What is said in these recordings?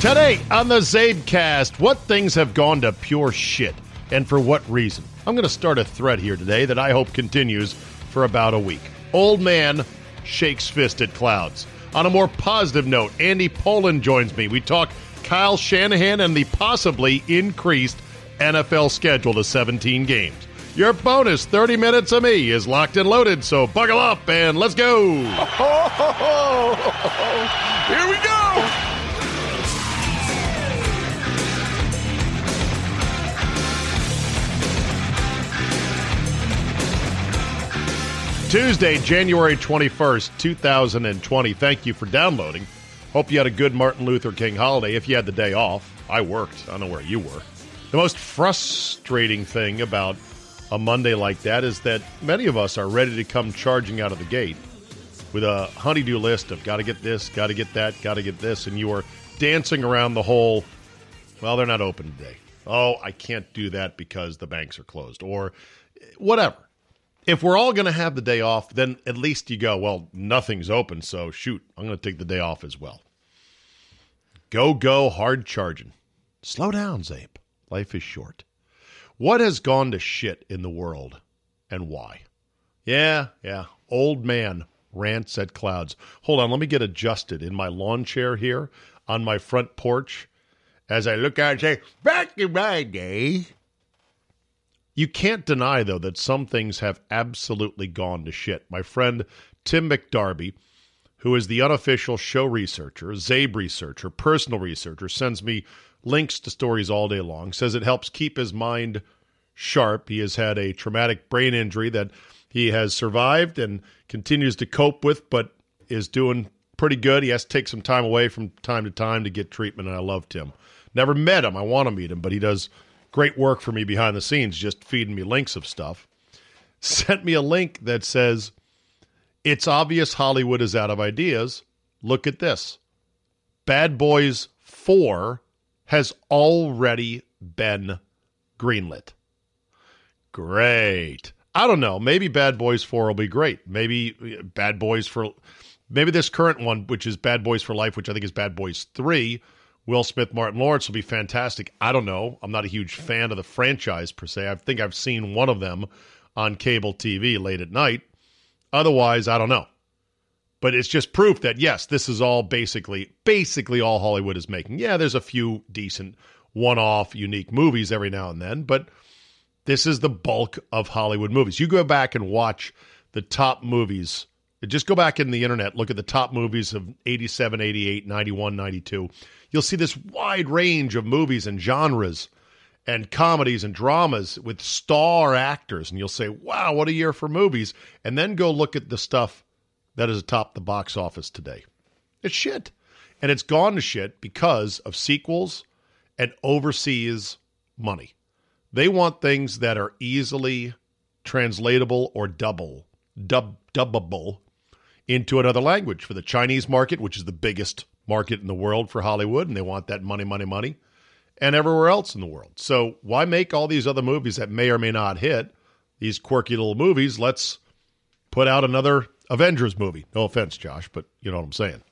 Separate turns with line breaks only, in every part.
Today on the CzabeCast, what things have gone to pure shit and for what reason? I'm going to start a thread here today that I hope continues for about a week. Old man shakes fist at clouds. On a more positive note, Andy Pollin joins me. We talk Kyle Shanahan and the possibly increased NFL schedule to 17 games. Your bonus 30 minutes of me is locked and loaded, so buckle up and let's go.
Here we go.
Tuesday, January 21st, 2020. Thank you for downloading. Hope you had a good Martin Luther King holiday if you had the day off. I worked. I don't know where you were. The most frustrating thing about a Monday like that is that many of us are ready to come charging out of the gate with a honeydew list of got to get this, got to get that, got to get this, and you are dancing around the whole, well, they're not open today. Oh, I can't do that because the banks are closed or whatever. If we're all going to have the day off, then at least you go, well, nothing's open, so shoot, I'm going to take the day off as well. Go, go, hard charging. Slow down, Czabe. Life is short. What has gone to shit in the world and why? Yeah, yeah. Old man rants at clouds. Hold on, let me get adjusted in my lawn chair here on my front porch as I look out and say, back in my day. You can't deny, though, that some things have absolutely gone to shit. My friend Tim McDarby, who is the unofficial show researcher, Czabe researcher, personal researcher, sends me links to stories all day long, says it helps keep his mind sharp. He has had a traumatic brain injury that he has survived and continues to cope with, but is doing pretty good. He has to take some time away from time to time to get treatment, and I love Tim. Never met him. I want to meet him, but he does great work for me behind the scenes, just feeding me links of stuff. Sent me a link that says, It's obvious Hollywood is out of ideas. Look at this. Bad Boys 4 has already been greenlit. Great. I don't know. Maybe Bad Boys 4 will be great. Maybe uh, Bad Boys for maybe this current one, which is Bad Boys for Life, which I think is Bad Boys 3, Will Smith, Martin Lawrence will be fantastic. I don't know. I'm not a huge fan of the franchise per se. I think I've seen one of them on cable TV late at night. Otherwise, I don't know. But it's just proof that yes, this is all basically basically all Hollywood is making. Yeah, there's a few decent one-off unique movies every now and then, but this is the bulk of Hollywood movies. You go back and watch the top movies. Just go back in the internet, look at the top movies of 87, 88, 91, 92. You'll see this wide range of movies and genres and comedies and dramas with star actors. And you'll say, wow, what a year for movies. And then go look at the stuff that is atop the box office today. It's shit. And it's gone to shit because of sequels and overseas money. They want things that are easily translatable or double, dub, dubbable into another language for the Chinese market, which is the biggest market in the world for Hollywood, and they want that money, money, money, and everywhere else in the world. So why make all these other movies that may or may not hit, these quirky little movies? Let's put out another Avengers movie. No offense, Josh, but you know what I'm saying.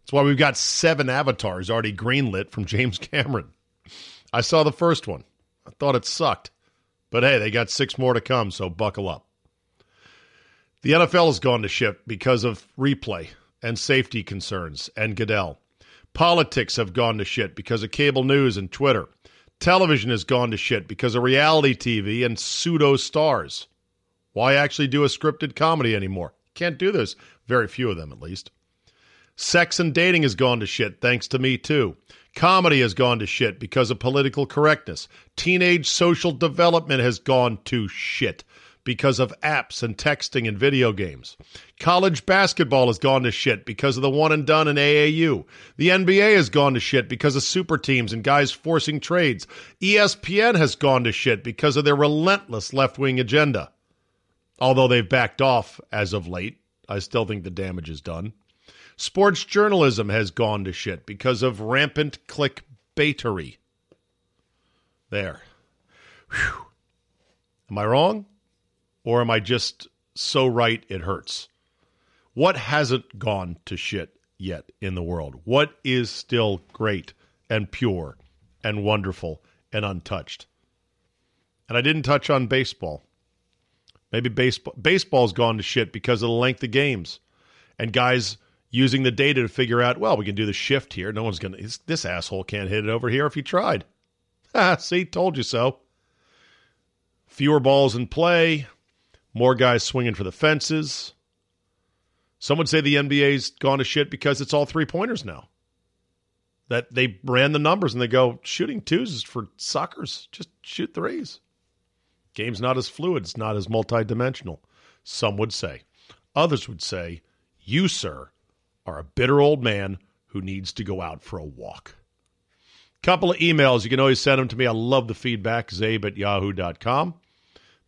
That's why we've got seven avatars already greenlit from James Cameron. I saw the first one. I thought it sucked. But hey, they got six more to come, so buckle up. The NFL has gone to shit because of replay and safety concerns and Goodell. Politics have gone to shit because of cable news and Twitter. Television has gone to shit because of reality TV and pseudo stars. Why actually do a scripted comedy anymore? Can't do this. Very few of them, at least. Sex and dating has gone to shit, thanks to me, too. Comedy has gone to shit because of political correctness. Teenage social development has gone to shit because of apps and texting and video games. College basketball has gone to shit because of the one and done in AAU. The NBA has gone to shit because of super teams and guys forcing trades. ESPN has gone to shit because of their relentless left wing agenda. Although they've backed off as of late, I still think the damage is done. Sports journalism has gone to shit because of rampant clickbaitery. There. Whew. Am I wrong? Or am I just so right it hurts? What hasn't gone to shit yet in the world? What is still great and pure and wonderful and untouched. And I didn't touch on baseball. Maybe baseball baseball's gone to shit because of the length of games. And guys using the data to figure out, well, we can do the shift here. No one's going to this asshole can't hit it over here if he tried. See, told you so. Fewer balls in play, more guys swinging for the fences. Some would say the NBA's gone to shit because it's all three pointers now. That they ran the numbers and they go, shooting twos is for suckers. Just shoot threes. Game's not as fluid, it's not as multidimensional. Some would say. Others would say, you, sir, are a bitter old man who needs to go out for a walk. Couple of emails. You can always send them to me. I love the feedback. Czabe at yahoo.com.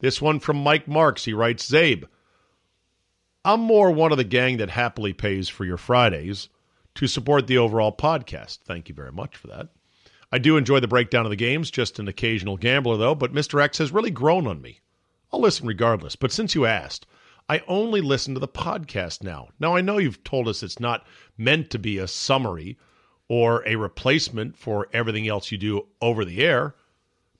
This one from Mike Marks. He writes Czabe, I'm more one of the gang that happily pays for your Fridays to support the overall podcast. Thank you very much for that. I do enjoy the breakdown of the games, just an occasional gambler, though, but Mr. X has really grown on me. I'll listen regardless, but since you asked, I only listen to the podcast now. Now, I know you've told us it's not meant to be a summary or a replacement for everything else you do over the air,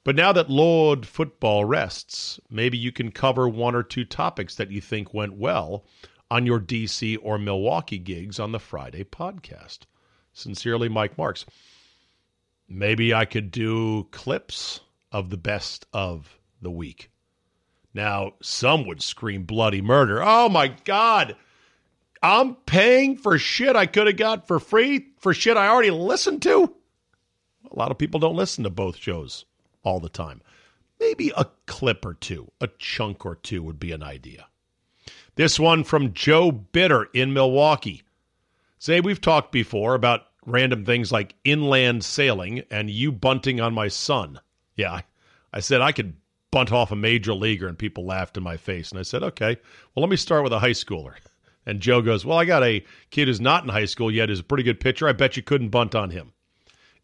but now that Lord Football rests, maybe you can cover one or two topics that you think went well on your DC or Milwaukee gigs on the Friday podcast. Sincerely, Mike Marks. Maybe I could do clips of the best of the week. Now, some would scream bloody murder. Oh my God. I'm paying for shit I could have got for free for shit I already listened to. A lot of people don't listen to both shows all the time. Maybe a clip or two, a chunk or two would be an idea. This one from Joe Bitter in Milwaukee. Say, we've talked before about random things like inland sailing and you bunting on my son. Yeah, I said I could bunt off a major leaguer, and people laughed in my face. And I said, okay, well, let me start with a high schooler. And Joe goes, well, I got a kid who's not in high school yet, is a pretty good pitcher. I bet you couldn't bunt on him.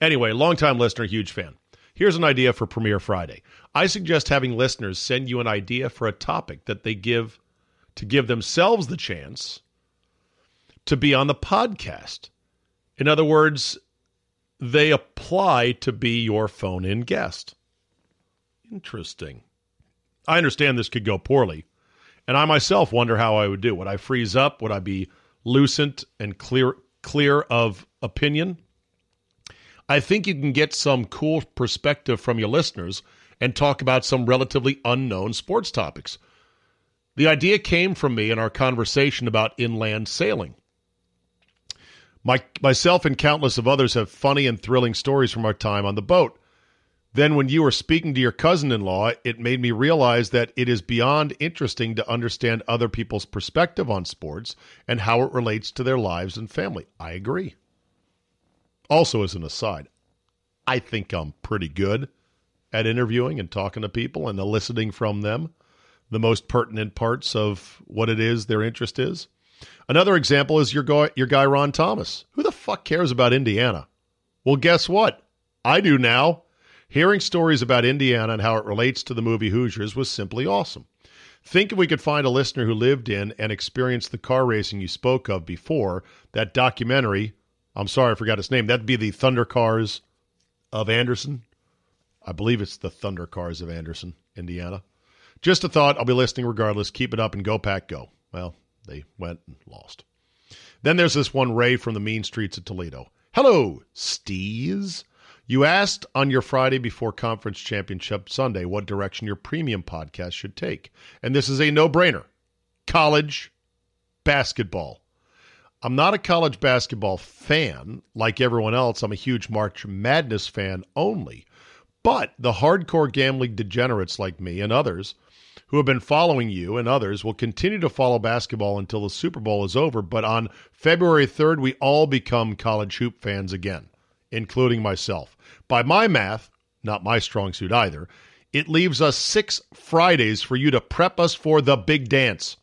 Anyway, longtime listener, huge fan. Here's an idea for Premiere Friday. I suggest having listeners send you an idea for a topic that they give to give themselves the chance to be on the podcast. In other words, they apply to be your phone in guest. Interesting. I understand this could go poorly, and I myself wonder how I would do. Would I freeze up? Would I be lucent and clear clear of opinion? I think you can get some cool perspective from your listeners and talk about some relatively unknown sports topics. The idea came from me in our conversation about inland sailing. My, myself and countless of others have funny and thrilling stories from our time on the boat. Then, when you were speaking to your cousin in law, it made me realize that it is beyond interesting to understand other people's perspective on sports and how it relates to their lives and family. I agree. Also, as an aside, I think I'm pretty good at interviewing and talking to people and eliciting from them the most pertinent parts of what it is their interest is. Another example is your guy, your guy Ron Thomas. Who the fuck cares about Indiana? Well, guess what? I do now. Hearing stories about Indiana and how it relates to the movie Hoosiers was simply awesome. Think if we could find a listener who lived in and experienced the car racing you spoke of before, that documentary I'm sorry, I forgot its name. That'd be the Thunder Cars of Anderson. I believe it's the Thunder Cars of Anderson, Indiana. Just a thought. I'll be listening regardless. Keep it up and go, Pack, go. Well, they went and lost. Then there's this one Ray from the mean streets of Toledo. Hello, Steez. You asked on your Friday before conference championship Sunday what direction your premium podcast should take. And this is a no brainer college basketball. I'm not a college basketball fan like everyone else. I'm a huge March Madness fan only. But the hardcore gambling degenerates like me and others who have been following you and others will continue to follow basketball until the Super Bowl is over. But on February 3rd, we all become college hoop fans again, including myself. By my math, not my strong suit either, it leaves us six Fridays for you to prep us for the big dance.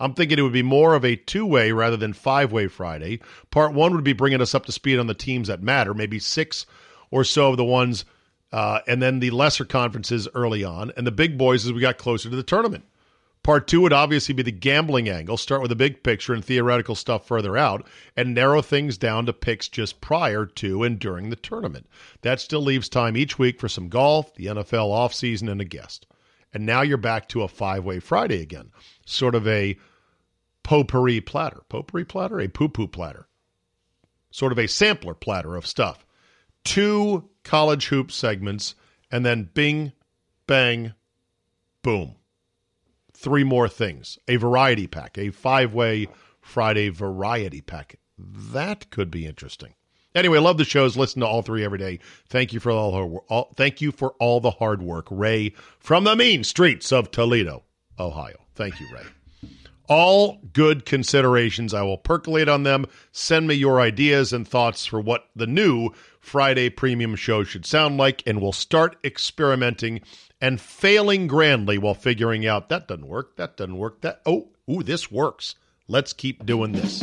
I'm thinking it would be more of a two way rather than five way Friday. Part one would be bringing us up to speed on the teams that matter, maybe six or so of the ones, uh, and then the lesser conferences early on, and the big boys as we got closer to the tournament. Part two would obviously be the gambling angle. Start with the big picture and theoretical stuff further out, and narrow things down to picks just prior to and during the tournament. That still leaves time each week for some golf, the NFL offseason, and a guest. And now you're back to a five way Friday again, sort of a potpourri platter. Potpourri platter? A poo poo platter. Sort of a sampler platter of stuff. Two college hoop segments, and then bing, bang, boom. Three more things. A variety pack, a five way Friday variety pack. That could be interesting. Anyway, love the shows. Listen to all three every day. Thank you for all, all thank you for all the hard work, Ray, from the mean streets of Toledo, Ohio. Thank you, Ray. All good considerations. I will percolate on them. Send me your ideas and thoughts for what the new Friday premium show should sound like, and we'll start experimenting and failing grandly while figuring out that doesn't work, that doesn't work, that oh, ooh, this works. Let's keep doing this.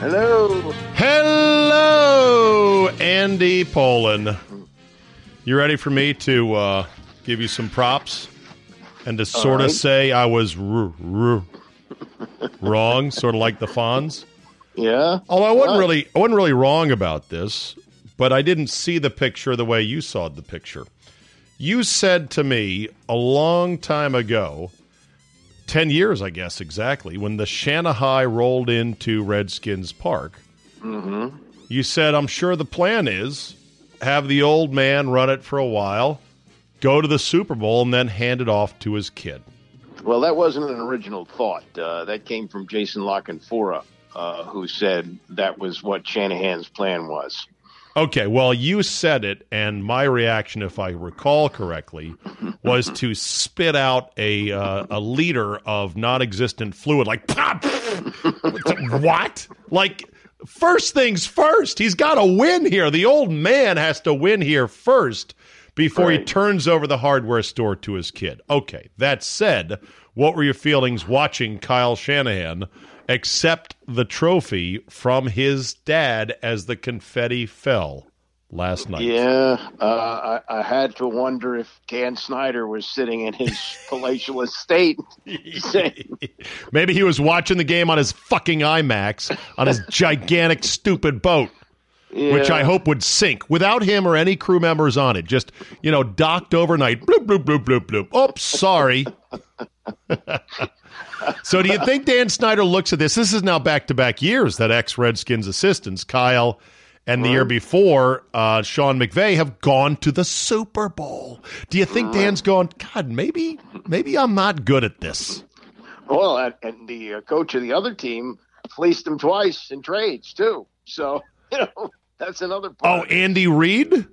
Hello.
Hello, Andy Pollin. You ready for me to uh, give you some props and to sort
right.
of say I was r- r- wrong, sort of like the Fonz?
Yeah.
Although I wasn't really, I wasn't really wrong about this, but I didn't see the picture the way you saw the picture. You said to me a long time ago, ten years, I guess exactly, when the Shanahai rolled into Redskins Park.
Mm-hmm.
You said, "I'm sure the plan is have the old man run it for a while, go to the Super Bowl, and then hand it off to his kid."
Well, that wasn't an original thought. Uh, that came from Jason La Canfora, uh, who said that was what Shanahan's plan was.
Okay, well, you said it, and my reaction, if I recall correctly, was to spit out a uh, a liter of non-existent fluid, like pop. what? Like first things first. He's got to win here. The old man has to win here first before he turns over the hardware store to his kid. Okay. That said, what were your feelings watching Kyle Shanahan accept the trophy from his dad as the confetti fell last night?
Yeah, uh, I, I had to wonder if Dan Snyder was sitting in his palatial estate.
Maybe he was watching the game on his fucking IMAX on his gigantic stupid boat. which I hope would sink without him or any crew members on it. Just, you know, docked overnight. Bloop, bloop, bloop, bloop, bloop. Oops, sorry. so do you think Dan Snyder looks at this? This is now back to back years that ex Redskins assistants, Kyle and the year before, uh, Sean McVay, have gone to the Super Bowl. Do you think Dan's going, God, maybe, maybe I'm not good at this?
Well, and, and the uh, coach of the other team fleeced him twice in trades too. So you know that's another
Oh. Andy Reid?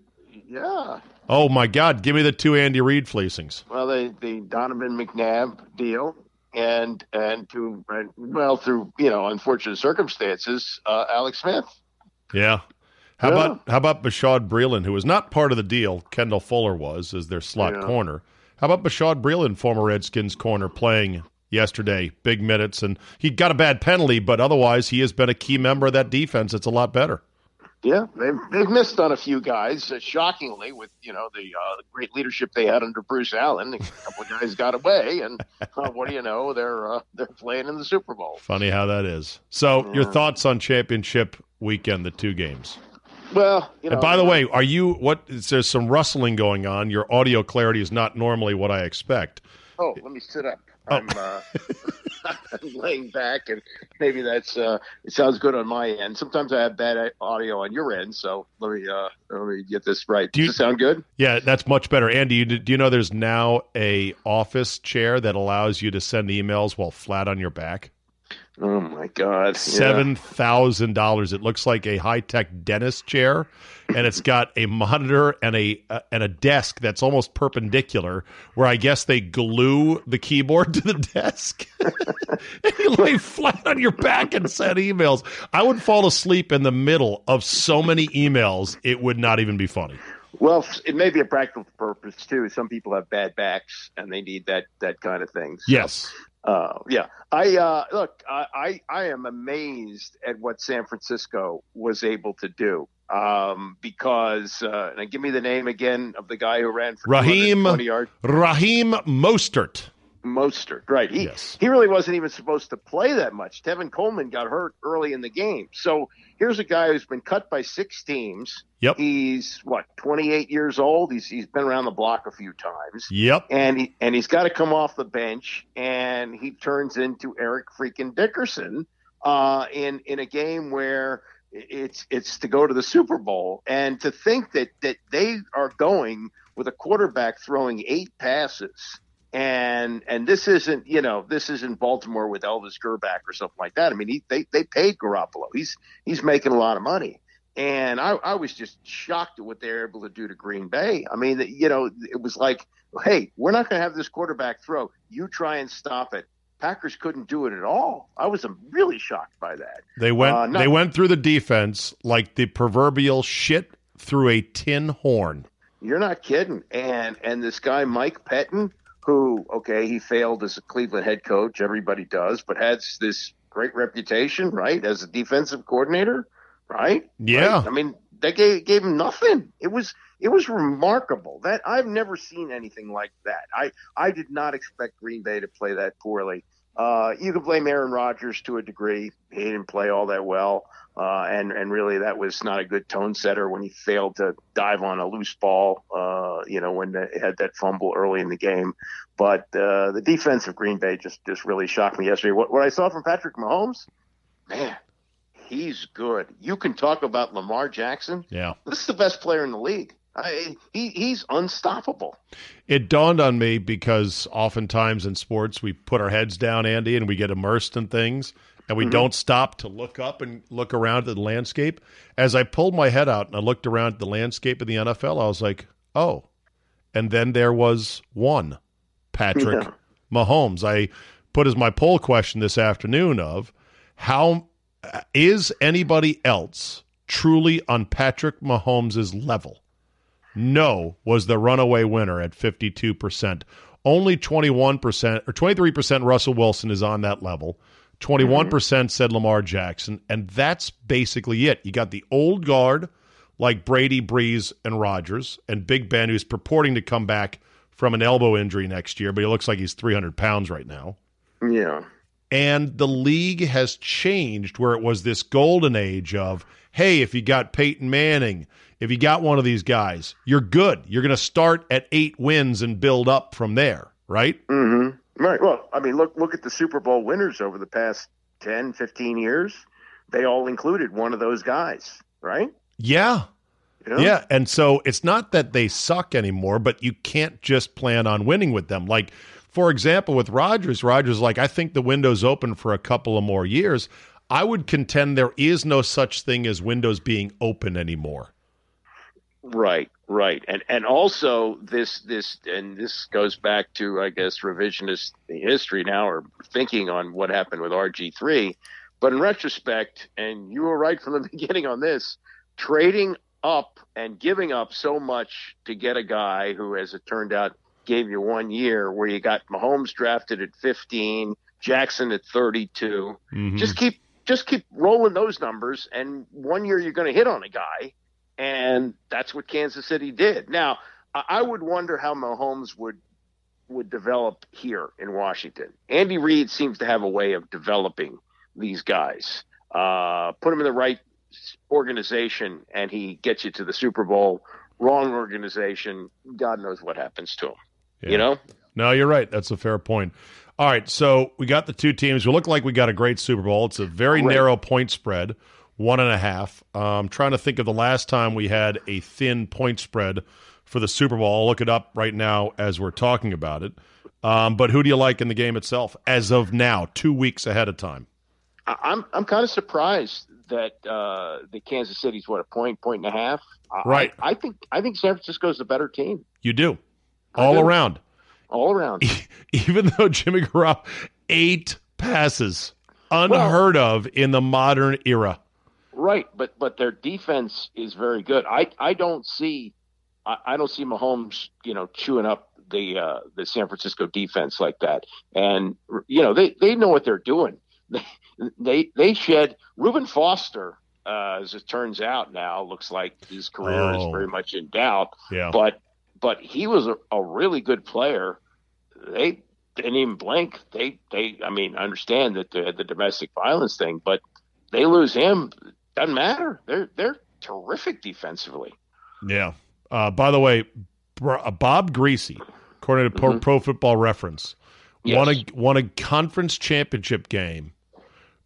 yeah.
Oh my God! Give me the two Andy Reid fleecings.
Well, the the Donovan McNabb deal, and and to and, well through you know unfortunate circumstances, uh, Alex Smith.
Yeah. How
Yeah.
about how about Bashaud Breeland, who was not part of the deal? Kendall Fuller was as their slot
Yeah.
corner. How about Bashaud Breeland, former Redskins corner, playing yesterday, big minutes, and he got a bad penalty, but otherwise he has been a key member of that defense. It's a lot better.
Yeah, they've they've missed on a few guys. Uh, shockingly, with you know the, uh, the great leadership they had under Bruce Allen, a couple of guys got away, and uh, what do you know? They're uh, they're playing in the Super Bowl.
Funny how that is. So, your thoughts on championship weekend, the two games?
Well, you know.
And by the way, are you what? There's some rustling going on? Your audio clarity is not normally what I expect.
oh, let me sit up.
Oh.
I'm, uh, I'm laying back, and maybe that's uh, it sounds good on my end. Sometimes I have bad audio on your end, so let me uh, let me get this right.
Do you-
Does it sound good?
Yeah, that's much better. Andy, you, do you know there's now a office chair that allows you to send emails while flat on your back?
Oh my God!
Seven thousand dollars. It looks like a high tech dentist chair, and it's got a monitor and a uh, and a desk that's almost perpendicular, where I guess they glue the keyboard to the desk. and you lay flat on your back and send emails. I would fall asleep in the middle of so many emails, it would not even be funny.
Well, it may be a practical purpose too. Some people have bad backs and they need that that kind of thing. So,
Yes.
Uh, yeah. I uh, look. I, I I am amazed at what San Francisco was able to do. um, because uh, and give me the name again of the guy who ran for
Raheem
20 yards.
Raheem Mostert.
Mostert, right? He
Yes.
he really wasn't even supposed to play that much. Tevin Coleman got hurt early in the game, so here's a guy who's been cut by six teams.
Yep.
He's what 28 years old. He's he's been around the block a few times,
Yep.
and he and he's got to come off the bench, and he turns into Eric freaking Dickerson uh, in in a game where it's it's to go to the Super Bowl, and to think that that they are going with a quarterback throwing eight passes and and this isn't you know this isn't Baltimore with Elvis Grbac or something like that. I mean, he, they they paid Garoppolo. He's he's making a lot of money, and I, I was just shocked at what they're able to do to Green Bay. I mean, you know, it was like, hey, we're not going to have this quarterback throw. You try and stop it. Packers couldn't do it at all. I was um, really shocked by that.
They went
Uh,
they went through the defense like the proverbial shit through a tin horn.
You're not kidding. And and this guy Mike Pettine, who okay, he failed as a Cleveland head coach. Everybody does, but has this great reputation, right, as a defensive coordinator, right?
Yeah.
Right? I mean, they gave, gave him nothing. It was it was remarkable. That I've never seen anything like that. I I did not expect Green Bay to play that poorly. Uh, you can blame Aaron Rodgers to a degree. He didn't play all that well, uh, and and really that was not a good tone setter when he failed to dive on a loose ball. Uh, you know when they had that fumble early in the game, but uh, the defense of Green Bay just just really shocked me yesterday. What what I saw from Patrick Mahomes, man, he's good. You can talk about Lamar Jackson.
Yeah.
This is the best player in the league. I, he he's unstoppable.
It dawned on me because oftentimes in sports we put our heads down, Andy, and we get immersed in things and we mm-hmm. don't stop to look up and look around at the landscape. As I pulled my head out and I looked around at the landscape of the NFL, I was like, oh. And then there was one, Patrick
Yeah.
Mahomes. I put as my poll question this afternoon of how uh, is anybody else truly on Patrick Mahomes' level? No was the runaway winner at 52%. Only 21% or 23% Russell Wilson is on that level. 21% said Lamar Jackson. And that's basically it. You got the old guard like Brady, Breeze, and Rodgers, and Big Ben, who's purporting to come back from an elbow injury next year, but he looks like he's 300 pounds right now.
Yeah.
And the league has changed where it was this golden age of, hey, if you got Peyton Manning, if you got one of these guys, you're good. You're going to start at eight wins and build up from there, right?
Mm-hmm. Right. Well, I mean, look look at the Super Bowl winners over the past 10, 15 years. They all included one of those guys, right?
Yeah.
You know?
Yeah. And so it's not that they suck anymore, but you can't just plan on winning with them. Like, for example, with Rodgers, Rodgers, like, I think the window's open for a couple of more years. I would contend there is no such thing as windows being open anymore.
Right, right, and and also this this and this goes back to I guess revisionist history now or thinking on what happened with RG three, but in retrospect, and you were right from the beginning on this, trading up and giving up so much to get a guy who, as it turned out, gave you one year where you got Mahomes drafted at fifteen, Jackson at thirty
Mhm.
Just keep just keep rolling those numbers, and one year you're going to hit on a guy and that's what Kansas City did. Now, I would wonder how Mahomes would would develop here in Washington. Andy Reid seems to have a way of developing these guys. Uh, put them in the right organization, and he gets you to the Super Bowl. Wrong organization, God knows what happens to him.
Yeah.
You know,
No, you're right. That's a fair point. All right, so we got the two teams. We look like we got a great Super Bowl. It's a very
Great.
narrow point spread, one and a half. I'm trying to think of the last time we had a thin point spread for the Super Bowl. I'll look it up right now as we're talking about it. Um, but who do you like in the game itself as of now, two weeks ahead of time?
I'm I'm kind of surprised that uh, the Kansas City's what a point, point and a half.
Right.
I, I think I think San Francisco's a better team
You do all
do.
around.
all around.
Even though Jimmy Garoppolo eight passes, unheard of in the modern era.
Right, but but their defense is very good. I I don't see I, I don't see Mahomes, you know, chewing up the uh, the San Francisco defense like that. And you know, they they know what they're doing. They they, they shed Reuben Foster uh, as it turns out now, looks like his career
Oh.
is very much in doubt.
Yeah.
But but he was a, a really good player. They didn't even blink. They they I mean, understand that the the domestic violence thing, but they lose him. Doesn't matter. They're they're terrific defensively.
Yeah. Uh, by the way, uh, Bob Griese, according to Pro, Pro Football Reference,
Yes.
won a won a conference championship game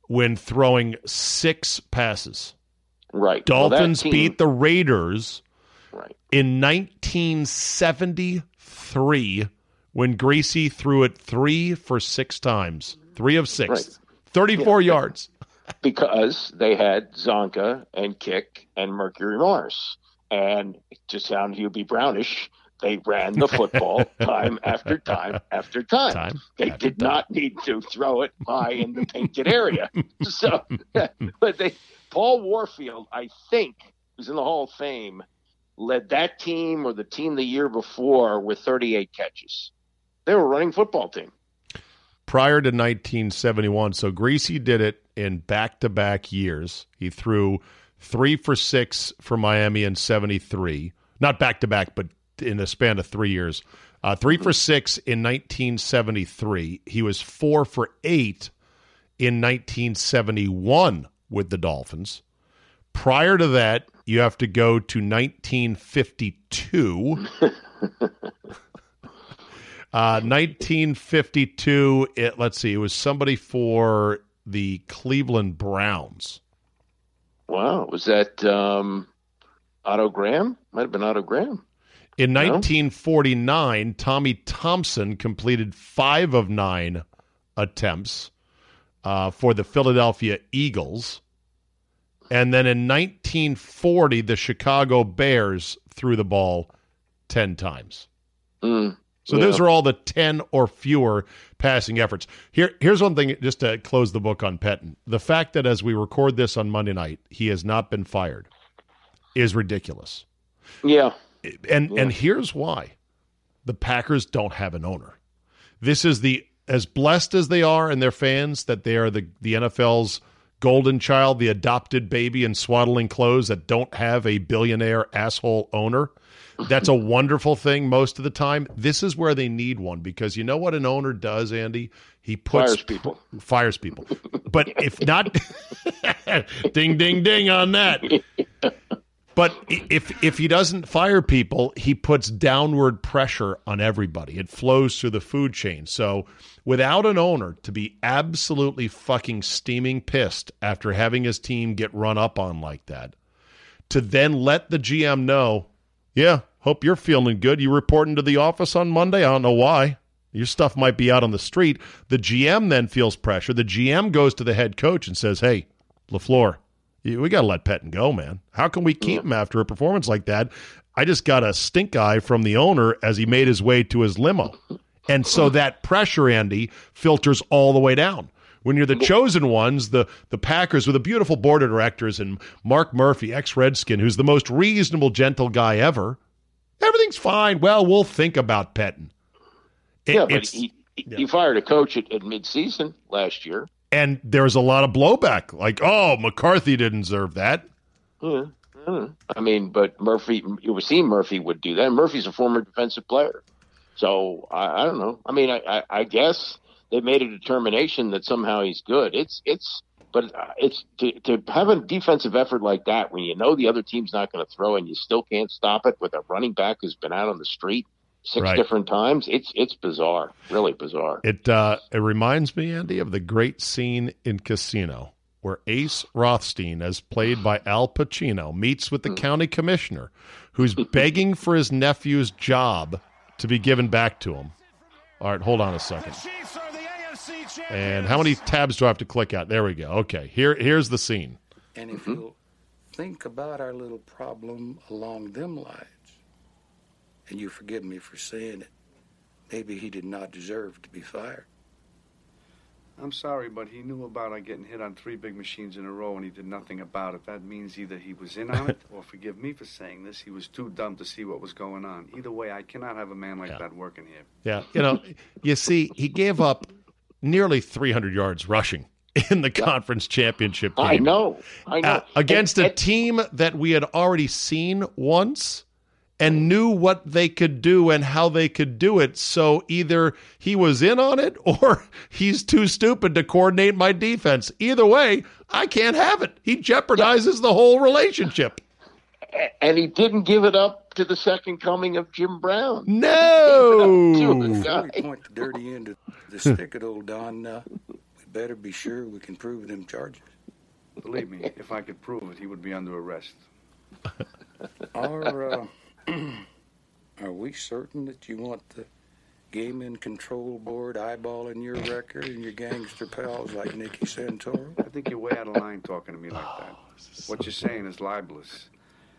when throwing six passes.
Right. Well,
Dolphins
team-
beat the Raiders
right.
in 1973 when Griese threw it three for six times, three of six,
Right.
34 yards.
Because they had Csonka and Kiick and Mercury Morris. And to sound Hubie Brownish, they ran the football time after time after time.
Time
They
after
did not need to throw it high in the painted area. So, but they, Paul Warfield, I think, who's in the Hall of Fame, led that team or the team the year before with 38 catches. They were a running football team.
prior to 1971. So Griese did it in back to back years. He threw three for six for Miami in 73. Not back to back, but in the span of three years. Uh, three for six in 1973. He was four for eight in 1971 with the Dolphins. Prior to that, you have to go to 1952. Uh, 1952. It, let's see. It was somebody for the Cleveland Browns.
Wow. Was that um, Otto Graham? Might have been Otto Graham.
In
No.
1949, Tommy Thompson completed five of nine attempts uh, for the Philadelphia Eagles. And then in 1940, the Chicago Bears threw the ball 10 times.
Mm.
So
Yeah.
those are all the 10 or fewer passing efforts. Here here's one thing just to close the book on Pettine. The fact that as we record this on Monday night, he has not been fired is ridiculous.
Yeah.
And and here's why. The Packers don't have an owner. This is the as blessed as they are and their fans that they are the the NFL's golden child, the adopted baby in swaddling clothes that don't have a billionaire asshole owner. That's a wonderful thing most of the time. This is where they need one because you know what an owner does, Andy? He puts
Fires people.
fires people. But if not ding ding ding on that. But if if he doesn't fire people, he puts downward pressure on everybody. It flows through the food chain. So without an owner to be absolutely fucking steaming pissed after having his team get run up on like that, to then let the GM know, yeah, hope you're feeling good. You reporting to the office on Monday? I don't know why. Your stuff might be out on the street. The GM then feels pressure. The GM goes to the head coach and says, "Hey, Lafleur, we got to let Pettine go, man. How can we keep him after a performance like that?" I just got a stink eye from the owner as he made his way to his limo, and so that pressure, Andy, filters all the way down. When you're the chosen ones, the the Packers with a beautiful board of directors and Mark Murphy, ex Redskin, who's the most reasonable, gentle guy ever. Everything's fine. Well, we'll think about Pettine. It-
Yeah, but he, he, he fired a coach at, at midseason last year.
and there was a lot of blowback. Like, oh, McCarthy didn't deserve that.
Yeah, yeah. I mean, but Murphy, you would see Murphy would do that. Murphy's a former defensive player. So I, I don't know. I mean, I, I, I guess they made a determination that somehow he's good. It's, it's, but uh, it's to, to have a defensive effort like that when you know the other team's not going to throw and you still can't stop it with a running back who's been out on the street six
Right.
different times. It's, it's bizarre, really bizarre.
It uh, it reminds me, Andy, of the great scene in Casino where Ace Rothstein, as played by Al Pacino, meets with the county commissioner, who's begging for his nephew's job to be given back to him. All right, hold on a second. And how many tabs do I have to click out? There we go. Okay, here here's the scene.
And if you'll think about our little problem along them lines, and you forgive me for saying it, maybe he did not deserve to be fired.
I'm sorry, but he knew about our getting hit on three big machines in a row and he did nothing about it. That means either he was in on it, or forgive me for saying this, he was too dumb to see what was going on. Either way, I cannot have a man like
Yeah.
that working here.
Yeah, you know, you see, he gave up nearly 300 yards rushing in the conference championship game.
I know. I know.
Uh, against
And-
a team that we had already seen once and knew what they could do and how they could do it. So either he was in on it or he's too stupid to coordinate my defense. Either way, I can't have it. He jeopardizes the whole relationship.
and he didn't give it up to the second coming of Jim Brown.
No.
We point the dirty end of the stick at old Don, uh, we better be sure we can prove them charges.
Believe me, if I could prove it, he would be under arrest.
Are, uh, are we certain that you want the gaming control board eyeballing your record and your gangster pals like Nicky Santoro?
I think you're way out of line talking to me like that. What you're saying is libelous,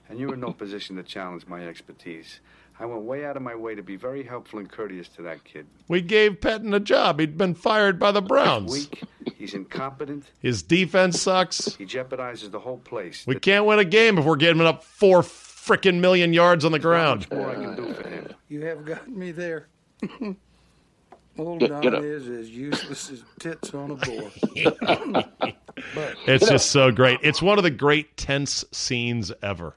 and you're in no position to challenge my expertise. I went way out of my way to be very helpful and courteous to that kid.
We gave Pettine a job. He'd been fired by the Browns.
Weak, he's incompetent,
His defense sucks.
he jeopardizes the whole place.
We can't win a game if we're giving up four frickin' million yards on the
Not
ground.
more I can do for him.
You have got me there. Old
You-
Don
you know-
is as useless as tits on a board.
It's just so great. It's one of the great tense scenes ever.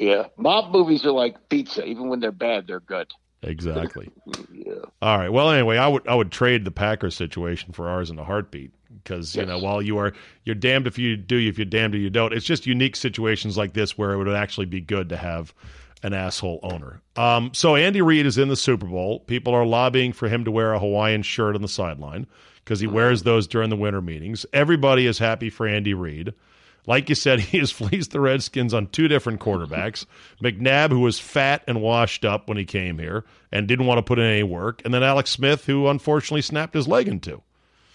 Yeah, mob movies are like pizza. Even when they're bad, they're good.
Exactly.
Yeah.
All right. Well, anyway, I would I would trade the Packers situation for ours in a heartbeat because you know while you are you're damned if you do if you're damned if you don't. It's just unique situations like this where it would actually be good to have an asshole owner. Um, so Andy Reid is in the Super Bowl. People are lobbying for him to wear a Hawaiian shirt on the sideline because he wears those during the winter meetings. Everybody is happy for Andy Reid. Like you said, he has fleeced the Redskins on two different quarterbacks. McNabb, who was fat and washed up when he came here and didn't want to put in any work, and then Alex Smith, who unfortunately snapped his leg in two.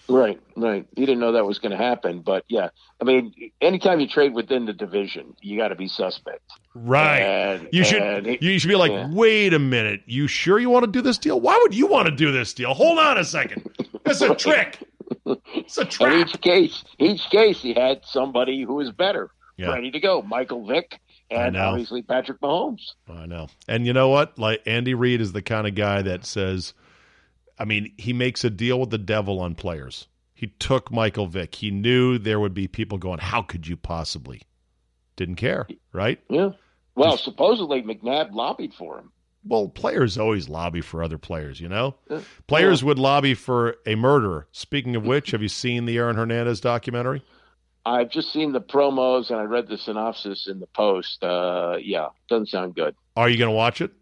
Right, right. He didn't know that was going to happen, but yeah. I mean, anytime you trade within the division, you got to be suspect.
Right.
And-
you should you should be like,
yeah.
wait a minute. You sure you want to do this deal? Why would you want to do this deal? Hold on a second. It's a trick. It's a trap.
each case, each case, he had somebody who was better,
Yeah.
ready to go. Michael Vick and obviously Patrick Mahomes.
I know. And you know what? Like Andy Reid is the kind of guy that says, I mean, he makes a deal with the devil on players. He took Michael Vick. He knew there would be people going, How could you possibly? Didn't care, right?
Yeah. Well, supposedly McNabb lobbied for him.
Well, players always lobby for other players, you know?
Yeah.
Players would lobby for a murderer. Speaking of which, have you seen the Aaron Hernandez documentary?
I've just seen the promos and I read the synopsis in the post. Uh, yeah, doesn't sound good.
Are you going to watch it?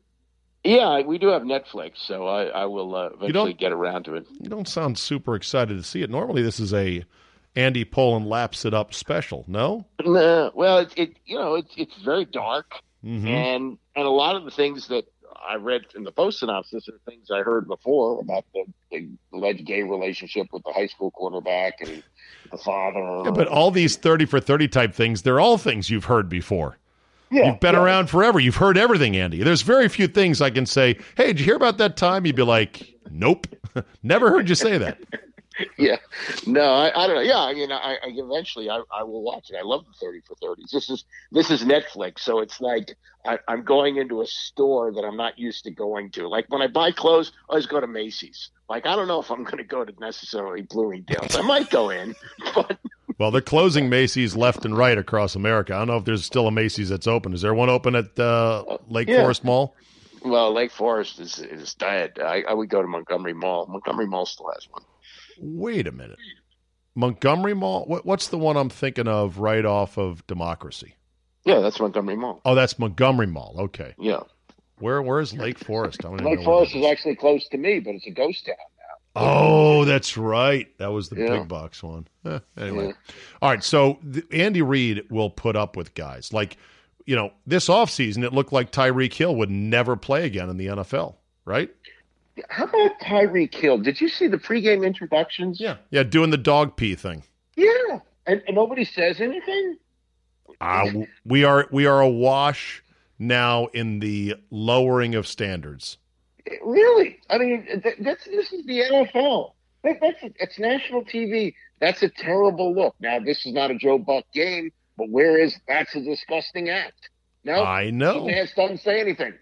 Yeah, we do have Netflix, so I, I will uh, eventually get around to it.
You don't sound super excited to see it. Normally, this is a Andy Pollin laps it up special. No?
Nah, well, it, it you know it's it's very dark,
Mm-hmm.
and and a lot of the things that I read in the post synopsis are things I heard before about the, the alleged gay relationship with the high school quarterback and the father.
Yeah, but all these 30 for 30 type things, they're all things you've heard before.
yeah,
You've been
yeah.
around forever. You've heard everything, Andy. There's very few things I can say, hey, did you hear about that time? You'd be like, nope. Never heard you say that.
Yeah, no, I, I don't know. Yeah, I mean, I, I eventually I, I will watch it. I love the thirty for thirties. This is this is Netflix, so it's like I, I'm going into a store that I'm not used to going to. Like when I buy clothes, I always go to Macy's. Like I don't know if I'm going to go to necessarily Bloomingdale's. I might go in, but
Well, they're closing Macy's left and right across America. I don't know if there's still a Macy's that's open. Is there one open at uh, Lake
Yeah.
Forest Mall?
well, Lake Forest is is dead. I, I would go to Montgomery Mall. Montgomery Mall still has one.
Wait a minute. Montgomery Mall? What, what's the one I'm thinking of right off of Democracy?
Yeah, that's Montgomery Mall.
Oh, that's Montgomery Mall. Okay.
Yeah,
Where Where's Lake Forest?
Lake
where
Forest
that
is actually close to me, but it's a ghost town. Now.
Oh, that's right. That was the
Yeah.
big box one. Eh, anyway.
Yeah.
All right. So the, Andy Reid will put up with guys. Like, you know, this offseason, it looked like Tyreek Hill would never play again in the NFL, right?
How about Tyreek Hill? Did you see the pregame introductions?
Yeah. Yeah. Doing the dog pee thing.
Yeah, and, and nobody says anything.
Uh, we are we are awash now in the lowering of standards.
Really? I mean, th- that's this is the NFL. That, that's it's national TV. That's a terrible look. Now, this is not a Joe Buck game, but where is that's a disgusting act. No,
I know.
Nantz doesn't say anything.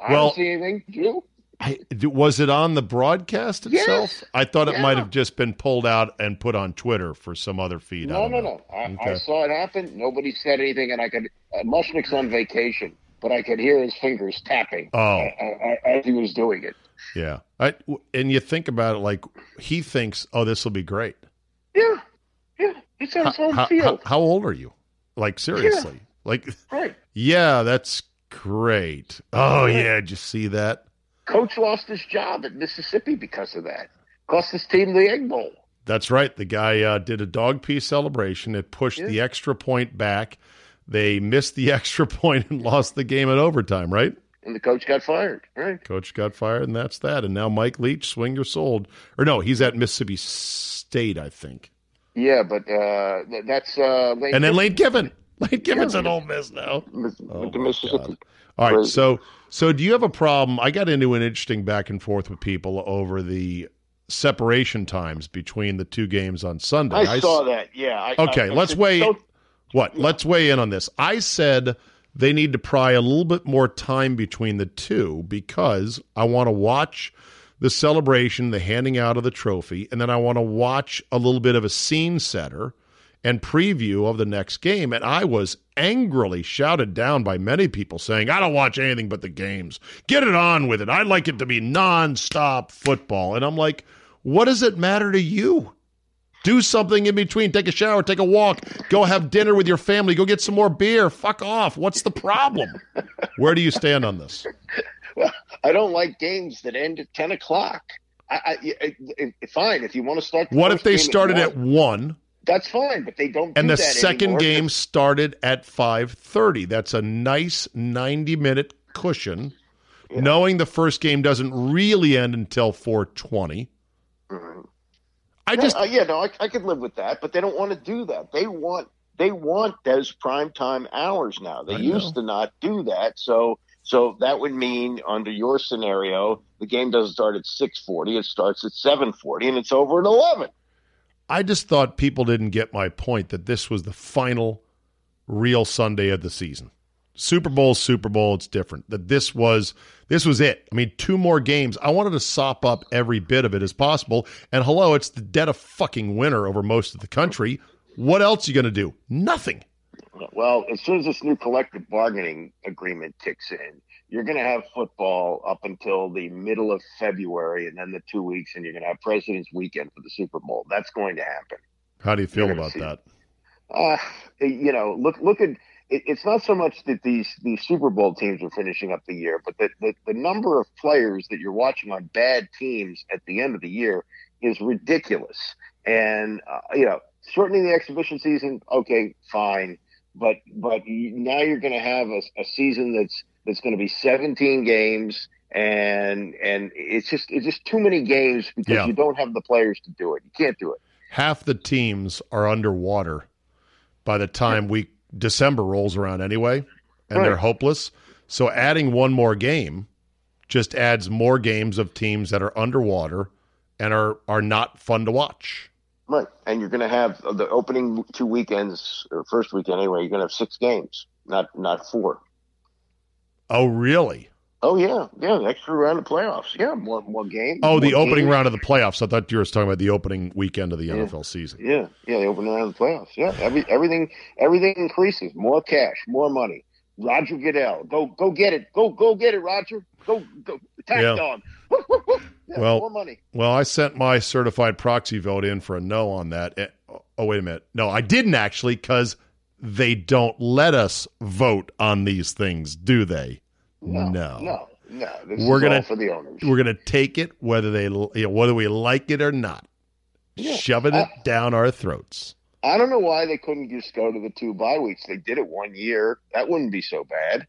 I
Well-
don't see anything. You?
I, was it on the broadcast itself?
Yes.
I thought it
Yeah.
might have just been pulled out and put on Twitter for some other feed.
No, no,
know.
no. I,
Okay.
I saw it happen. Nobody said anything, and I could. Uh, Mushnick's on vacation, but I could hear his fingers tapping
Oh.
as he was doing it.
Yeah, I, and you think about it, like he thinks, "Oh, this will be great."
Yeah, yeah. It's on his home
How,
field,
how, how old are you? Like seriously? Like,
right?
yeah, that's great. Oh yeah, did you see that?
Coach lost his job at Mississippi because of that. Cost his team the Egg Bowl.
That's right. The guy uh, did a dog piece celebration. It pushed
Yeah.
the extra point back. They missed the extra point and lost the game at overtime. Right?
and the coach got fired. Right?
Coach got fired, and that's that. And now Mike Leach, swing your sold, or no, he's at Mississippi State, I think.
Yeah, but uh, that's uh, Lane
And then Lane Kiffin. Lane Kiffin's
Yeah.
at Ole Miss now. Oh,
with the
my
Mississippi.
All right, so so do you have a problem? I got into an interesting back and forth with people over the separation times between the two games on Sunday.
I saw that. Yeah. I,
Okay,
I, I
let's
said,
wait.
"Don't-
What? Let's weigh in on this. I said they need to pry a little bit more time between the two because I want to watch the celebration, the handing out of the trophy, and then I want to watch a little bit of a scene setter and preview of the next game. And I was angrily shouted down by many people saying, I don't watch anything but the games. Get it on with it. I'd like it to be nonstop football. And I'm like, what does it matter to you? Do something in between. Take a shower, take a walk, go have dinner with your family, go get some more beer. Fuck off. What's the problem? Where do you stand on this?
Well, I don't like games that end at ten o'clock. I, I, I, fine if you want to start.
What if they started
one,
at 1
That's fine, but they don't.
and
do
the second
anymore.
game started at 5:30? That's a nice 90-minute cushion. Knowing the first game doesn't really end until 4:20.
Mhm.
I just
yeah, uh, yeah, no, I, I could live with that, but they don't want to do that. They want they want those prime time hours now. They
I
used to not do that, so so that would mean under your scenario, the game doesn't start at six forty; it starts at seven forty, and it's over at eleven.
I just thought people didn't get my point that this was the final real Sunday of the season. Super Bowl, Super Bowl, it's different. That this was this was it. I mean, two more games. I wanted to sop up every bit of it as possible. And hello, it's the dead of fucking winter over most of the country. What else are you to do? Nothing.
Well, as soon as this new collective bargaining agreement kicks in, you're going to have football up until the middle of February, and then the two weeks, and you're going to have President's Weekend for the Super Bowl. That's going to happen.
How do you feel about
see.
that?
Uh, you know, look look at it, it's not so much that these these Super Bowl teams are finishing up the year, but that the, the number of players that you're watching on bad teams at the end of the year is ridiculous. And uh, you know, shortening the exhibition season, okay, fine, but but now you're going to have a, a season that's that's going to be 17 games. And and it's just it's just too many games because
Yeah.
you don't have the players to do it. You can't do it.
Half the teams are underwater by the time week December rolls around anyway, and they're hopeless. So adding one more game just adds more games of teams that are underwater and are are not fun to watch.
Right, and you're going to have the opening two weekends, or first weekend anyway. You're going to have six games, not not four.
Oh, really?
Oh yeah, yeah, the extra round of playoffs. Yeah, more more games.
Oh, the opening round of the playoffs. I thought you were talking about the opening weekend of the
Yeah.
NFL season.
Yeah, yeah, the opening round of the playoffs. Yeah, every everything everything increases. More cash, more money. Roger Goodell, go go get it, go go get it, Roger. Go go attack
Yeah.
dog. Woo, woo, woo. Yeah,
Well-
more money.
Well, I sent my certified proxy vote in for a no on that. Eh, Oh, wait a minute. No, I didn't actually because they don't let us vote on these things, do they?
No,
No.
no, no. This
We're
is
gonna-
all for the owners.
We're going to take it whether they you know, whether we like it or not.
Yeah.
Shoving it down our throats.
I don't know why they couldn't just go to the two bye weeks. They did it one year. That wouldn't be so bad.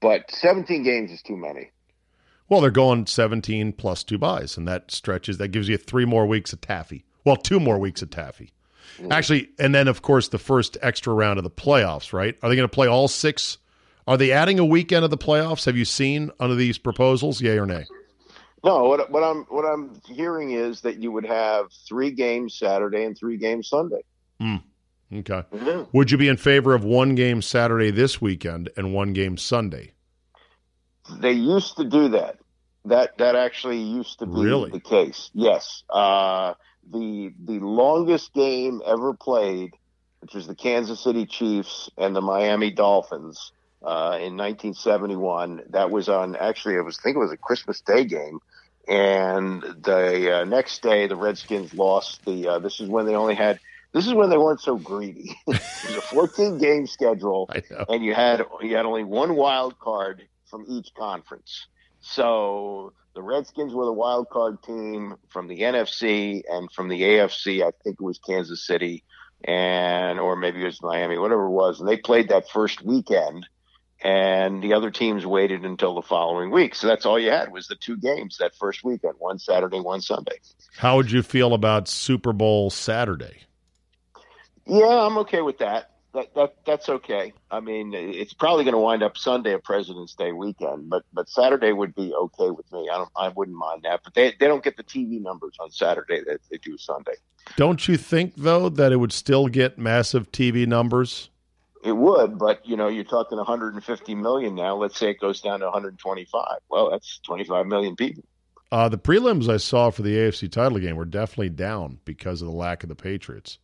But 17 games is too many.
Well, they're going 17 plus two byes, and that stretches that gives you three more weeks of taffy. Well, two more weeks of taffy. Actually, and then of course the first extra round of the playoffs, right? Are they going to play all six? Are they adding a weekend of the playoffs? Have you seen under these proposals, yay or nay?
No, what, what I'm what I'm hearing is that you would have three games Saturday and three games Sunday.
Okay.
Mhm.
Would you be in favor of one game Saturday this weekend and one game Sunday?
They used to do that. That that actually used to be
Really?
the case. Yes. Uh, the the longest game ever played, which was the Kansas City Chiefs and the Miami Dolphins uh, in 1971. That was on actually it was I think it was a Christmas Day game. And the uh, next day, the Redskins lost. The uh, this is when they only had. This is when they weren't so greedy. it was a 14 game schedule and you had you had only one wild card from each conference. So the Redskins were the wild card team from the NFC and from the AFC. I think it was Kansas City and or maybe it was Miami, whatever it was. And they played that first weekend, and the other teams waited until the following week. So that's all you had was the two games that first weekend, one Saturday, one Sunday.
How would you feel about Super Bowl Saturday?
Yeah, I'm okay with that. That that that's okay. I mean, it's probably going to wind up Sunday, a President's Day weekend, but but Saturday would be okay with me. I don't, I wouldn't mind that. But they they don't get the TV numbers on Saturday that they do Sunday.
Don't you think though that it would still get massive TV numbers?
It would, but you know, you're talking 150 million now. Let's say it goes down to 125. Well, that's 25 million people.
Uh, the prelims I saw for the AFC title game were definitely down because of the lack of the Patriots.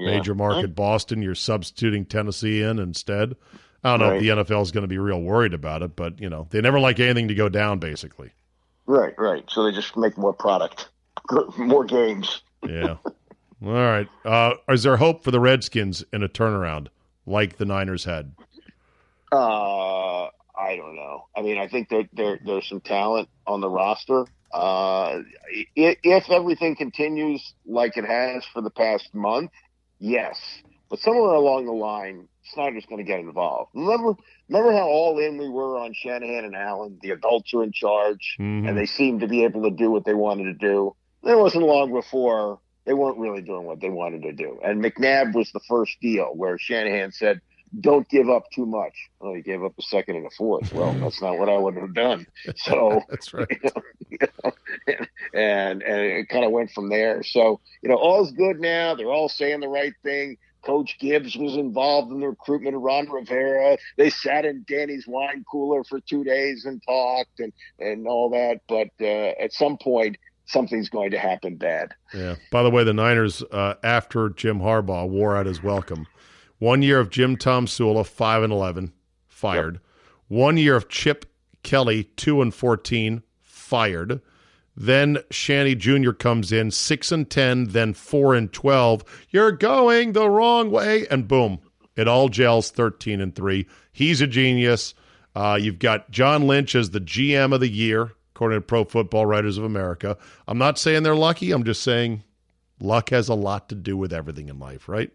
Yeah.
Major market Boston, you're substituting Tennessee in instead. I don't know if the NFL is going to be real worried about it, but you know they never like anything to go down. Basically,
Right, right. So they just make more product, more games.
yeah. All right. Uh, is there hope for the Redskins in a turnaround like the Niners had?
Uh, I don't know. I mean, I think that there there's some talent on the roster. Uh, if everything continues like it has for the past month, yes. But somewhere along the line, Snyder's going to get involved. Remember, remember how all in we were on Shanahan and Allen. The adults are in charge,
Mhm.
and they seemed to be able to do what they wanted to do. It wasn't long before they weren't really doing what they wanted to do. And McNabb was the first deal where Shanahan said, don't give up too much. Well, he gave up a second and a fourth. Well, that's not what I would have done. So,
That's right.
you know, and and it kind of went from there. So, you know, all's good now. They're all saying the right thing. Coach Gibbs was involved in the recruitment of Ron Rivera. They sat in Danny's wine cooler for two days and talked and and all that. But uh, at some point, something's going to happen bad.
Yeah. By the way, the Niners, uh, after Jim Harbaugh wore out his welcome, one year of Jim Tomsula, five and eleven, fired. One year of Chip Kelly, two and fourteen, fired. Then Shanny Jr. comes in, six and ten, then four and twelve. You're going the wrong way, and boom, it all gels. Thirteen and three. He's a genius. Uh, you've got John Lynch as the GM of the year, according to Pro Football Writers of America. I'm not saying they're lucky. I'm just saying luck has a lot to do with everything in life, right?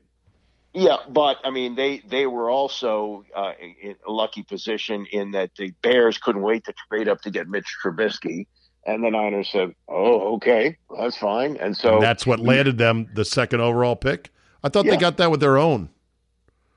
Yeah, but I mean, they they were also uh, in a lucky position in that the Bears couldn't wait to trade up to get Mitch Trubisky, and the Niners said, "Oh, okay, that's fine." And so
And that's what landed them the second overall pick. I thought they got that with their own.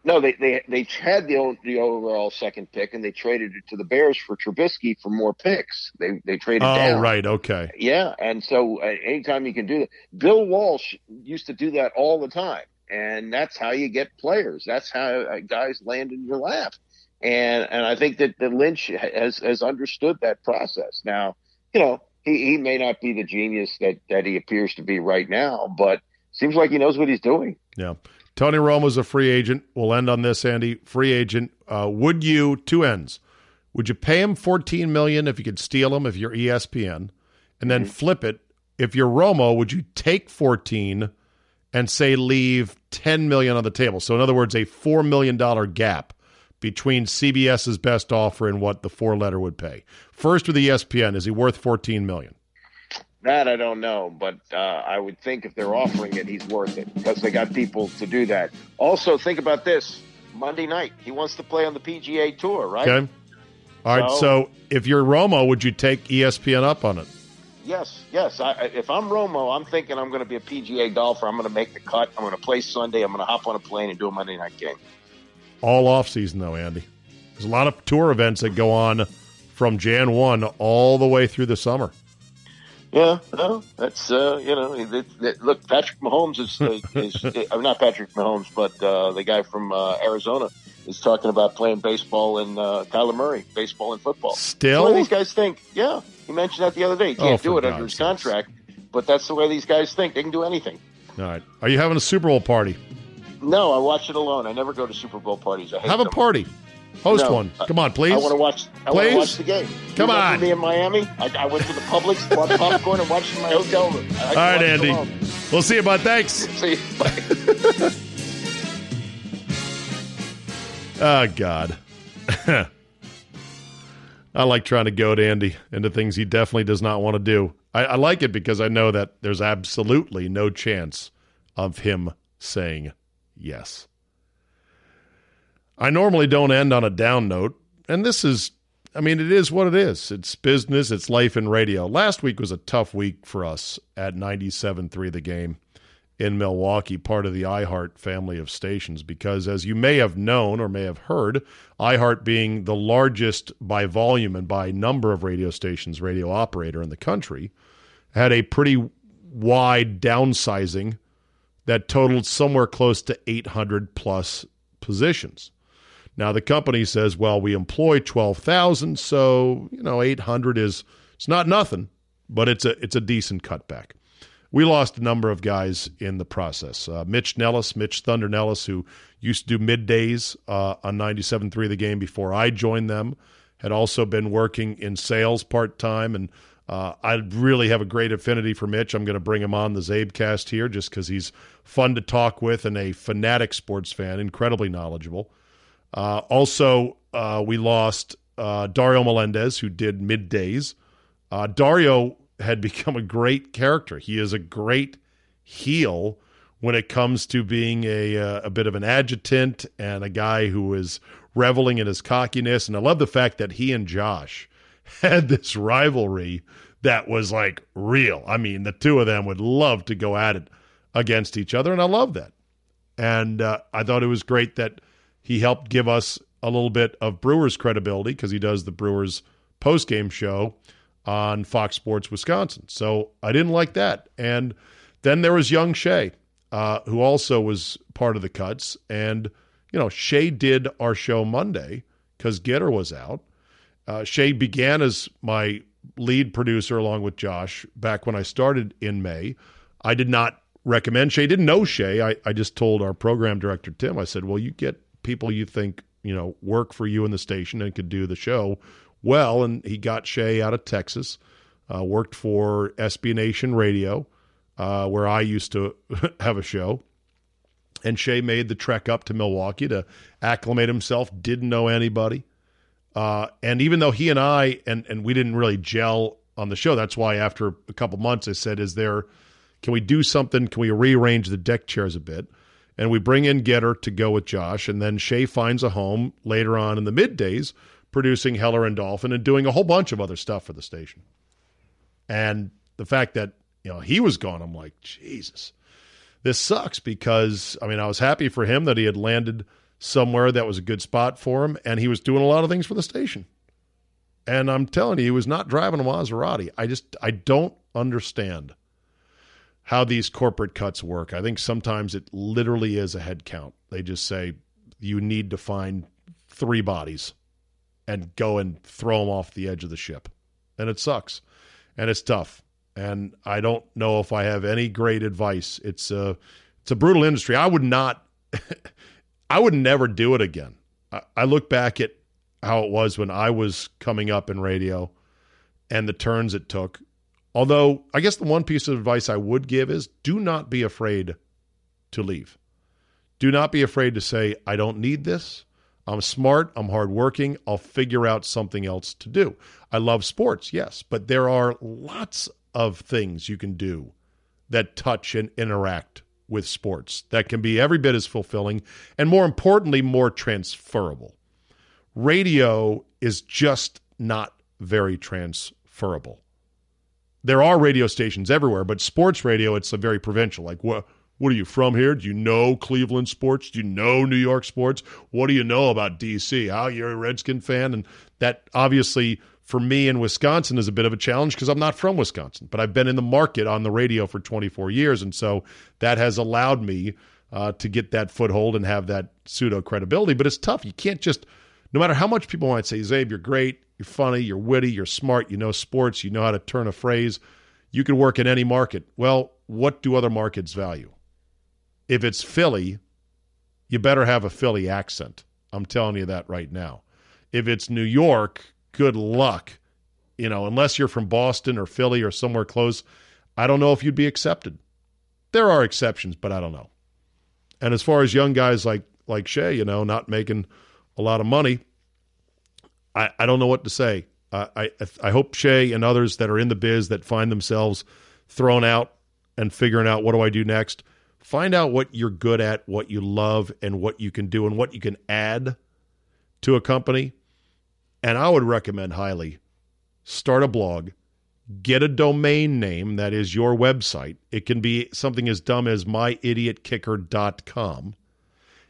no, they they they had the the overall second pick, and they traded it to the Bears for Trubisky for more picks. They they traded
Oh,
down.
right. Okay.
Yeah, and so uh, anytime you can do that, Bill Walsh used to do that all the time, and that's how you get players. That's how uh, guys land in your lap, and and I think that, that Lynch has has understood that process. Now, you know, he, he may not be the genius that that he appears to be right now, but seems like he knows what he's doing.
Yeah. Tony Romo's a free agent. We'll end on this, Andy. Free agent. Uh, would you two ends? Would you pay him fourteen million if you could steal him if you're ESPN, and then flip it? If you're Romo, would you take fourteen and say leave ten million on the table? So in other words, a four million dollar gap between CBS's best offer and what the four letter would pay. First with ESPN, is he worth fourteen million?
That I don't know, but uh, I would think if they're offering it, he's worth it because they got people to do that. Also, think about this: Monday night, he wants to play on the PGA Tour, right?
Okay. All right.
So-
So if you're Romo, would you take ESPN up on it?
Yes, yes. I, if I'm Romo, I'm thinking I'm going to be a PGA golfer. I'm going to make the cut. I'm going to play Sunday. I'm going to hop on a plane and do a Monday night game.
all off season though, Andy. There's a lot of tour events that go on from Jan one all the way through the summer.
Yeah, no, that's uh, you know, it, it, look, Patrick Mahomes is, uh, is uh, not Patrick Mahomes, but uh, the guy from uh, Arizona is talking about playing baseball and uh, Kyler Murray, baseball and football.
Still?
That's the these guys think. Yeah, he mentioned that the other day. He can't
Oh,
do it under his contract, but that's the way these guys think. They can do anything.
All right. Are you having a Super Bowl party?
No, I watch it alone. I never go to Super Bowl parties. I hate
Have a party. Host
No.
one. Come on, please.
I want to watch. I want
Please?
to watch the game.
Come
You
on.
Me in Miami, I, I went to the Publix, bought popcorn, and watched in my hotel room. I like to
All right, Andy. We'll see you, bud. Thanks.
See, you. bye.
Oh, God. I like trying to goad Andy into things he definitely does not want to do. I, I like it because I know that there's absolutely no chance of him saying yes. I normally don't end on a down note, and this is, I mean, it is what it is. It's business, it's life in radio. Last week was a tough week for us at 97.3 The Game in Milwaukee, part of the iHeart family of stations, because as you may have known or may have heard, iHeart being the largest by volume and by number of radio stations radio operator in the country, had a pretty wide downsizing that totaled somewhere close to 800 plus positions. Now the company says, well, we employ 12,000, so, you know, 800 is it's not nothing, but it's a it's a decent cutback. We lost a number of guys in the process. Uh, Mitch Nellis, Mitch Thunder Nellis, who used to do middays uh, on 97.3 The Game before I joined them, had also been working in sales part time. And uh, I really have a great affinity for Mitch. I'm going to bring him on the CzabeCast here just because he's fun to talk with and a fanatic sports fan, incredibly knowledgeable. Uh, also, uh, we lost uh, Dario Melendez, who did middays. Dario had become a great character. He is a great heel when it comes to being a uh, a bit of an adjutant and a guy who is reveling in his cockiness. And I love the fact that he and Josh had this rivalry that was like real. I mean, the two of them would love to go at it against each other, and I love that. And uh, I thought it was great that he helped give us a little bit of Brewers credibility because he does the Brewers post game show on Fox Sports Wisconsin. So I didn't like that. And then there was young Shay, uh, who also was part of the cuts. And, you know, Shay did our show Monday because Getter was out. Uh, Shay began as my lead producer along with Josh back when I started in May. I did not recommend Shay. Didn't know Shay. I, I just told our program director, Tim, I said, well, you get people you think, you know, work for you in the station and could do the show well. And he got Shay out of Texas, uh, worked for SB Nation Radio, uh, where I used to have a show. And Shay made the trek up to Milwaukee to acclimate himself, didn't know anybody. Uh, and even though he and I, and, and we didn't really gel on the show, that's why after a couple months I said, is there, can we do something? Can we rearrange the deck chairs a bit? And we bring in Getter to go with Josh. And then Shay finds a home later on in the middays producing Heller and Dolphin and doing a whole bunch of other stuff for the station. And the fact that, you know, he was gone, I'm like, Jesus, this sucks because, I mean, I was happy for him that he had landed somewhere that was a good spot for him and he was doing a lot of things for the station. And I'm telling you, he was not driving a Maserati. I just, I don't understand how these corporate cuts work. I think sometimes it literally is a head count. They just say you need to find three bodies and go and throw them off the edge of the ship. And it sucks. And it's tough. And I don't know if I have any great advice. It's a it's a brutal industry. I would not I would never do it again. I, I look back at how it was when I was coming up in radio and the turns it took. Although I guess the one piece of advice I would give is do not be afraid to leave. Do not be afraid to say, I don't need this. I'm smart. I'm hardworking. I'll figure out something else to do. I love sports, yes, but there are lots of things you can do that touch and interact with sports that can be every bit as fulfilling and, more importantly, more transferable. Radio is just not very transferable. There are radio stations everywhere, but sports radio, it's a very provincial. Like, what? What are you from here? Do you know Cleveland sports? Do you know New York sports? What do you know about DC? How you're a Redskin fan? And that obviously for me in Wisconsin is a bit of a challenge because I'm not from Wisconsin, but I've been in the market on the radio for 24 years. And so that has allowed me uh, to get that foothold and have that pseudo credibility. But it's tough. You can't just, no matter how much people might say, Czabe, you're great, you're funny, you're witty, you're smart, you know sports, you know how to turn a phrase, you can work in any market. Well, what do other markets value? If it's Philly, you better have a Philly accent. I'm telling you that right now. If it's New York, good luck. You know, unless you're from Boston or Philly or somewhere close, I don't know if you'd be accepted. There are exceptions, but I don't know. And as far as young guys like like Shea, you know, not making a lot of money, I, I don't know what to say. I I hope Shea and others that are in the biz that find themselves thrown out and figuring out what do I do next. Find out what you're good at, what you love, and what you can do, and what you can add to a company. And I would recommend highly start a blog, get a domain name that is your website. It can be something as dumb as myidiotkicker.com.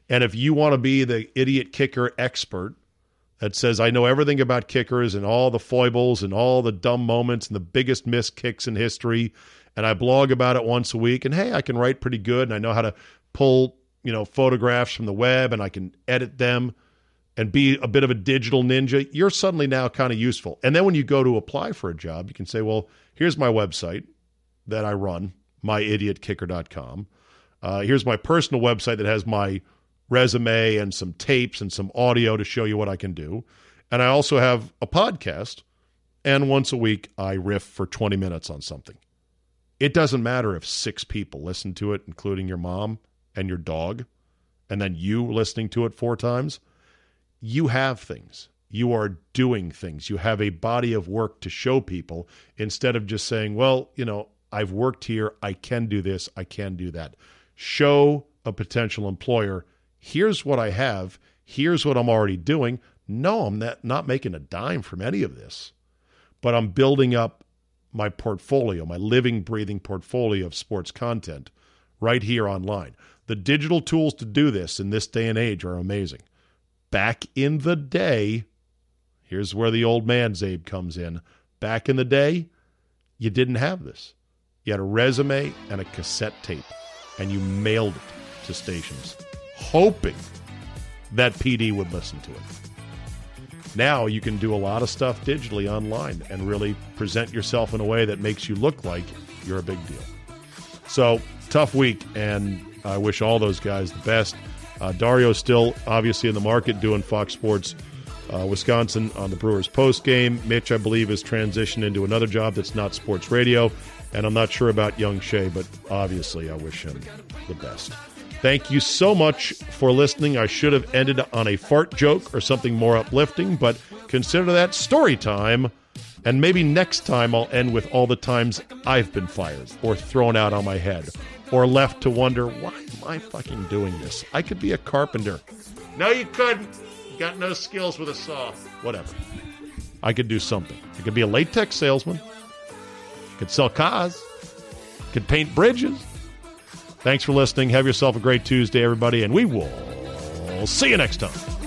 And if you want to be the idiot kicker expert that says, I know everything about kickers and all the foibles and all the dumb moments and the biggest missed kicks in history, and I blog about it once a week, and hey, I can write pretty good and I know how to pull, you know, photographs from the web and I can edit them and be a bit of a digital ninja, you're suddenly now kind of useful. And then when you go to apply for a job, you can say, well, here's my website that I run, myidiotkicker.com. Uh, here's my personal website that has my resume and some tapes and some audio to show you what I can do. And I also have a podcast. And once a week, I riff for 20 minutes on something. It doesn't matter if six people listen to it, including your mom and your dog, and then you listening to it four times you have things. You are doing things. You have a body of work to show people instead of just saying, well, you know, I've worked here. I can do this. I can do that. Show a potential employer, here's what I have. Here's what I'm already doing. No, I'm not, not making a dime from any of this, but I'm building up my portfolio, my living, breathing portfolio of sports content right here online. The digital tools to do this in this day and age are amazing back in the day, here's where the old man Czabe comes in. Back in the day, you didn't have this. You had a resume and a cassette tape, and you mailed it to stations, hoping that PD would listen to it. Now you can do a lot of stuff digitally online and really present yourself in a way that makes you look like you're a big deal. So, tough week, and I wish all those guys the best. Uh, Dario's still obviously in the market doing Fox Sports uh, Wisconsin on the Brewers post game. Mitch, I believe, has transitioned into another job that's not sports radio. And I'm not sure about young Shea, but obviously I wish him the best. Thank you so much for listening. I should have ended on a fart joke or something more uplifting, but consider that story time. And maybe next time I'll end with all the times I've been fired or thrown out on my head or left to wonder, why am I fucking doing this? I could be a carpenter. No, you couldn't. You got no skills with a saw. Whatever. I could do something. I could be a latex salesman. I could sell cars. I could paint bridges. Thanks for listening. Have yourself a great Tuesday, everybody, and we will see you next time.